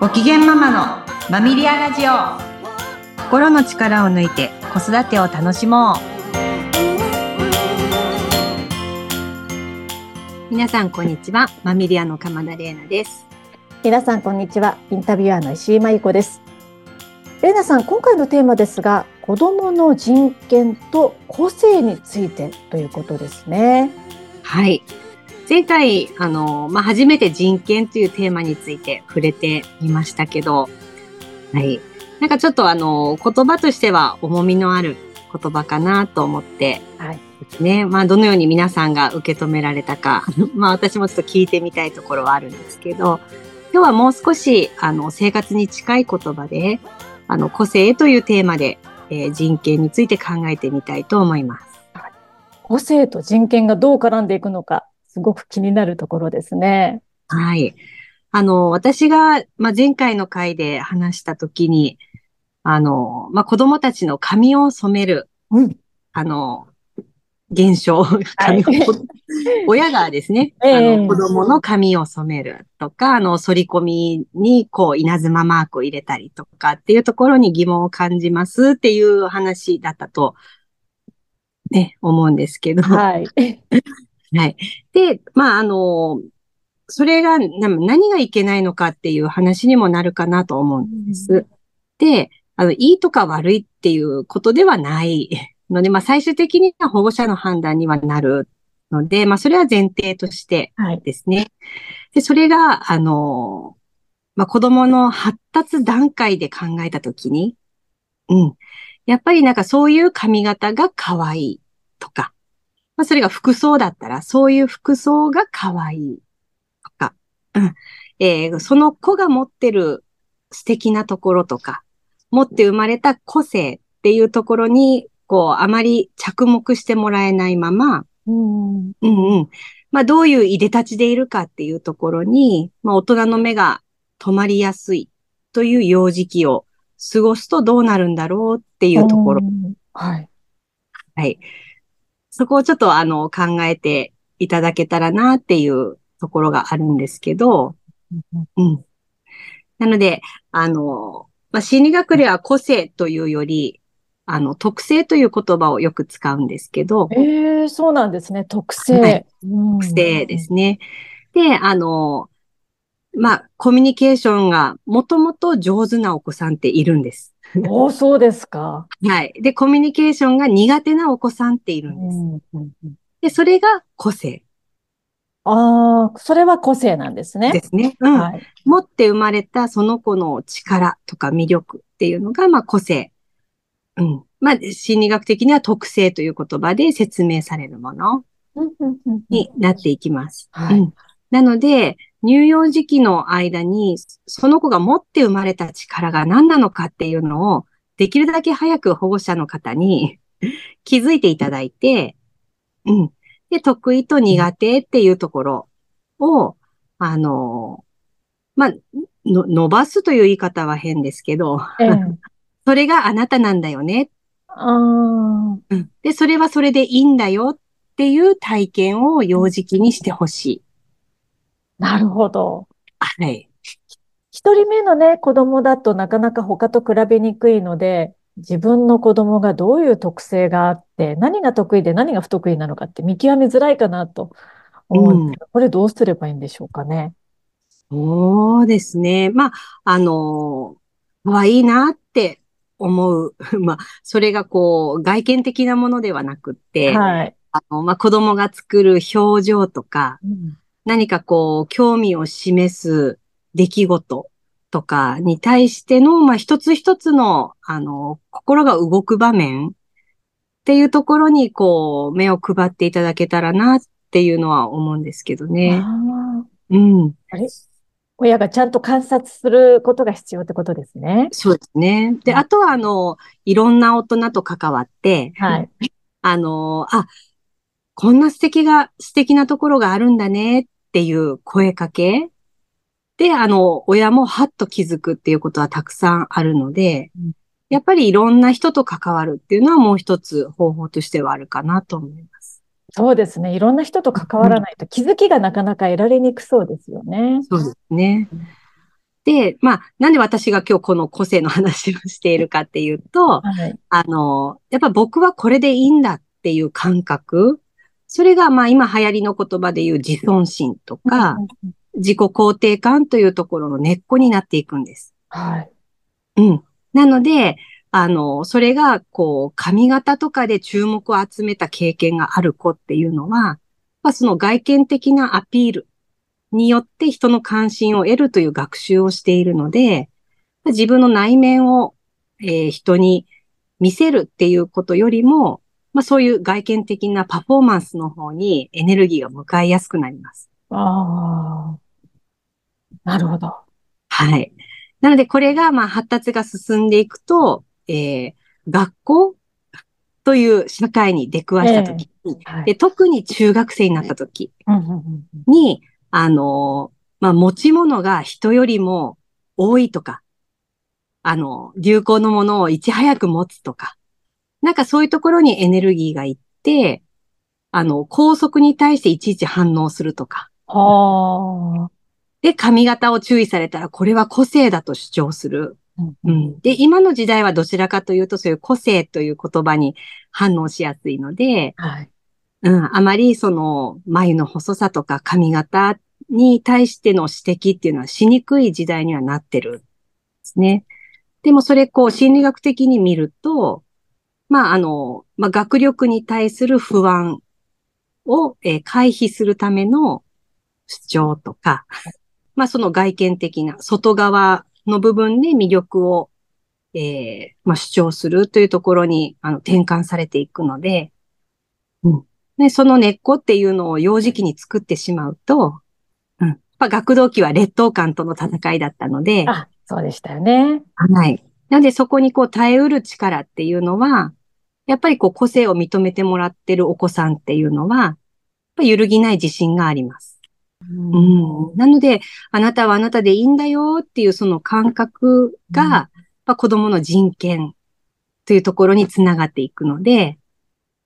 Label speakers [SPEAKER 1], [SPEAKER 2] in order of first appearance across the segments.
[SPEAKER 1] ご機嫌ママのマミリアラジオ。心の力を抜いて子育てを楽しもう。皆さんこんにちはマミリアの鎌田玲奈です。
[SPEAKER 2] 皆さんこんにちはインタビュアーの石井真由子です。玲奈さん今回のテーマですが子供の人権と個性についてということですね。
[SPEAKER 1] はい前回、あの、まあ、初めて人権というテーマについて触れてみましたけど、はい。なんかちょっとあの、言葉としては重みのある言葉かなと思って、はい。ね。まあ、どのように皆さんが受け止められたか、まあ、私もちょっと聞いてみたいところはあるんですけど、今日はもう少し、あの、生活に近い言葉で、あの、個性というテーマで、えー、人権について考えてみたいと思います。
[SPEAKER 2] 個性と人権がどう絡んでいくのか、すごく気になるところですね。
[SPEAKER 1] はい。あの、私が、まあ、前回の回で話したときに、あの、まあ、子供たちの髪を染める、うん、あの、現象、髪を、はい、親がですね、えー、あの、子供の髪を染めるとか、あの、反り込みに、こう、稲妻マークを入れたりとかっていうところに疑問を感じますっていう話だったと、ね、思うんですけど。はい。はい。で、まあ、あの、それが何がいけないのかっていう話にもなるかなと思うんです。うん、で、あの、いいとか悪いっていうことではないので、まあ、最終的には保護者の判断にはなるので、まあ、それは前提としてですね。はい、で、それが、あの、まあ、子供の発達段階で考えたときに、うん。やっぱりなんかそういう髪型が可愛いとか、まあ、それが服装だったら、そういう服装が可愛いとか、うん。えー、その子が持ってる素敵なところとか、持って生まれた個性っていうところに、こう、あまり着目してもらえないまま、うん、うんうんまあ、どういう入れ立ちでいるかっていうところに、まあ、大人の目が止まりやすいという幼児期を過ごすとどうなるんだろうっていうところ。はい。はい。そこをちょっとあの考えていただけたらなっていうところがあるんですけど、うん。なので、あの、まあ、心理学では個性というより、あの、特性という言葉をよく使うんですけど。
[SPEAKER 2] ええー、そうなんですね。特性。はい、
[SPEAKER 1] 特性ですね。で、あの、まあ、コミュニケーションがもともと上手なお子さんっているんです。
[SPEAKER 2] おお、そうですか。
[SPEAKER 1] はい。で、コミュニケーションが苦手なお子さんっているんです。うんうんうん、で、それが個性。
[SPEAKER 2] ああ、それは個性なんですね。
[SPEAKER 1] ですね。うん。はい、持って生まれたその子の力とか魅力っていうのが、まあ個性。うん。まあ、心理学的には特性という言葉で説明されるものになっていきます。はい、うん。なので、乳幼児期の間に、その子が持って生まれた力が何なのかっていうのを、できるだけ早く保護者の方に 気づいていただいて、うん。で、得意と苦手っていうところを、あの、まあ、の、伸ばすという言い方は変ですけど、ええ、それがあなたなんだよね。で、それはそれでいいんだよっていう体験を幼児期にしてほしい。
[SPEAKER 2] なるほど。
[SPEAKER 1] はい。
[SPEAKER 2] 一人目のね、子供だとなかなか他と比べにくいので、自分の子供がどういう特性があって、何が得意で何が不得意なのかって見極めづらいかなと思うんですけど、うん、これどうすればいいんでしょうかね。
[SPEAKER 1] そうですね。まあ、あの、はいいなって思う。まあ、それがこう、外見的なものではなくって、はい。あの、まあ、子供が作る表情とか、うん何かこう、興味を示す出来事とかに対しての、まあ、一つ一つの、あの、心が動く場面っていうところに、こう、目を配っていただけたらなっていうのは思うんですけどね。
[SPEAKER 2] うん。あれ？親がちゃんと観察することが必要ってことですね。
[SPEAKER 1] そうですね。で、あとは、あの、いろんな大人と関わって、はい。あの、あ、こんな素敵が、素敵なところがあるんだねっていう声かけで、あの、親もはっと気づくっていうことはたくさんあるので、やっぱりいろんな人と関わるっていうのはもう一つ方法としてはあるかなと思います。
[SPEAKER 2] そうですね。いろんな人と関わらないと気づきがなかなか得られにくそうですよね。
[SPEAKER 1] そうですね。で、まあ、なんで私が今日この個性の話をしているかっていうと、はい、あの、やっぱ僕はこれでいいんだっていう感覚、それがまあ今流行りの言葉で言う自尊心とか、自己肯定感というところの根っこになっていくんです。
[SPEAKER 2] はい。
[SPEAKER 1] うん。なので、あの、それが、こう、髪型とかで注目を集めた経験がある子っていうのは、まあ、その外見的なアピールによって人の関心を得るという学習をしているので、自分の内面を、えー、人に見せるっていうことよりも、まあ、そういう外見的なパフォーマンスの方にエネルギーが向かいやすくなります。
[SPEAKER 2] ああ。なるほど。
[SPEAKER 1] はい。なので、これが、まあ、発達が進んでいくと、えー、学校という社会に出くわしたときに、えーはい、で、特に中学生になったときに、あの、まあ、持ち物が人よりも多いとか、あの、流行のものをいち早く持つとか、なんかそういうところにエネルギーがいって、あの、高速に対していちいち反応するとか。
[SPEAKER 2] はあ。
[SPEAKER 1] で、髪型を注意されたら、これは個性だと主張する。うん、で、今の時代はどちらかというと、そういう個性という言葉に反応しやすいので、
[SPEAKER 2] はい、
[SPEAKER 1] うん、あまりその眉の細さとか髪型に対しての指摘っていうのはしにくい時代にはなってるんですね。でもそれこう心理学的に見ると、まああの、まあ学力に対する不安を、えー、回避するための主張とか、まあその外見的な外側の部分で魅力を、えー、まあ主張するというところにあの転換されていくので、うん。で、その根っこっていうのを幼児期に作ってしまうと、うん。まあ、学童期は劣等感との戦いだったので。
[SPEAKER 2] あ、そうでしたよね。
[SPEAKER 1] はい。なんでそこにこう耐えうる力っていうのは、やっぱりこう個性を認めてもらってるお子さんっていうのは、やっぱ揺るぎない自信があります。うん、なので、あなたはあなたでいいんだよっていうその感覚が、うん、子供の人権というところにつながっていくので。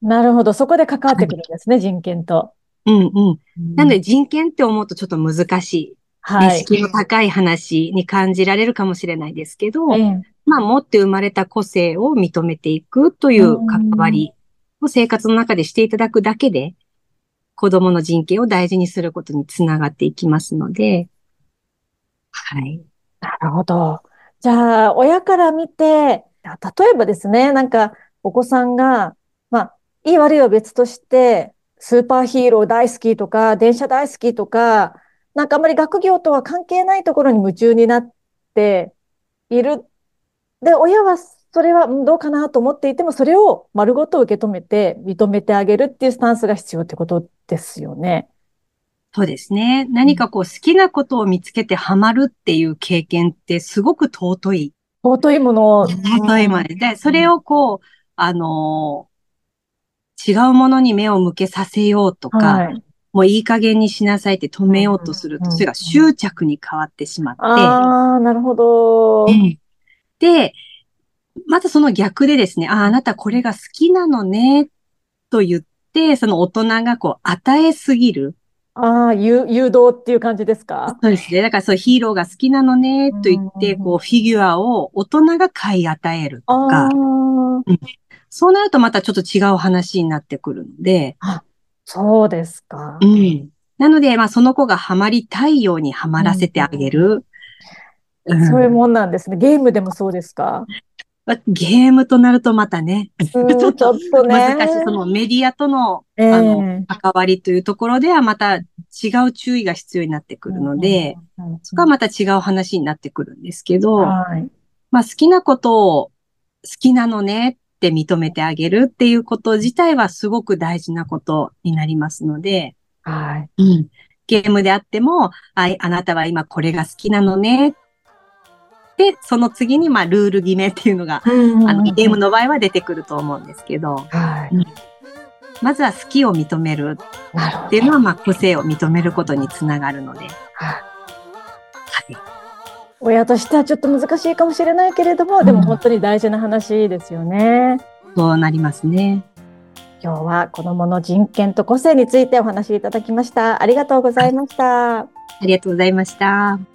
[SPEAKER 2] なるほど。そこで関わってくるんですね、はい、人権と。
[SPEAKER 1] うんうん。なので人権って思うとちょっと難しい。はい。意識の高い話に感じられるかもしれないですけど、えー、まあ持って生まれた個性を認めていくという関わりを生活の中でしていただくだけで、子供の人権を大事にすることにつながっていきますので、はい。
[SPEAKER 2] なるほど。じゃあ、親から見て、例えばですね、なんか、お子さんが、まあ、いい悪いは別として、スーパーヒーロー大好きとか、電車大好きとか、なんかあんまり学業とは関係ないところに夢中になっている。で、親はそれはどうかなと思っていても、それを丸ごと受け止めて認めてあげるっていうスタンスが必要ってことですよね。
[SPEAKER 1] そうですね。何かこう好きなことを見つけてハマるっていう経験ってすごく尊い。
[SPEAKER 2] 尊いもの。
[SPEAKER 1] 尊いもので、それをこう、あのー、違うものに目を向けさせようとか、はい、もういい加減にしなさいって止めようとすると、それが執着に変わってしまって。
[SPEAKER 2] ああ、なるほど。
[SPEAKER 1] で、またその逆でですね、あ、あなたこれが好きなのね、と言って、その大人がこう与えすぎる。
[SPEAKER 2] ああ、誘導っていう感じですか？
[SPEAKER 1] そうですね。だからそうヒーローが好きなのね、と言って、こうフィギュアを大人が買い与えるとか、うん、そうなるとまたちょっと違う話になってくるので。
[SPEAKER 2] あ、そうですか。
[SPEAKER 1] うん。なので、まあその子がハマりたいようにハマらせてあげる。
[SPEAKER 2] うん、そういうもんなんですね。ゲームでもそうですか？
[SPEAKER 1] ゲームとなるとまたね、
[SPEAKER 2] ちょっと難
[SPEAKER 1] しい。そのメディアとの、えー、あの、関わりというところではまた違う注意が必要になってくるので、そこはまた違う話になってくるんですけど、はい、まあ好きなことを好きなのねって認めてあげるっていうこと自体はすごく大事なことになりますので、
[SPEAKER 2] はい。
[SPEAKER 1] うん。ゲームであっても、ああなたは今これが好きなのねで、その次に、まあ、ルール決めっていうのが、あの、ゲームの場合は出てくると思うんですけど、
[SPEAKER 2] はい、
[SPEAKER 1] まずは好きを認めるっていうのは、まあ、個性を認めることにつながるので、はい。
[SPEAKER 2] 親としてはちょっと難しいかもしれないけれども、でも本当に大事な話ですよね。
[SPEAKER 1] そうなりますね。
[SPEAKER 2] 今日は子供の人権と個性についてお話しいただきました。ありがとうございました。あ
[SPEAKER 1] りがとうございました。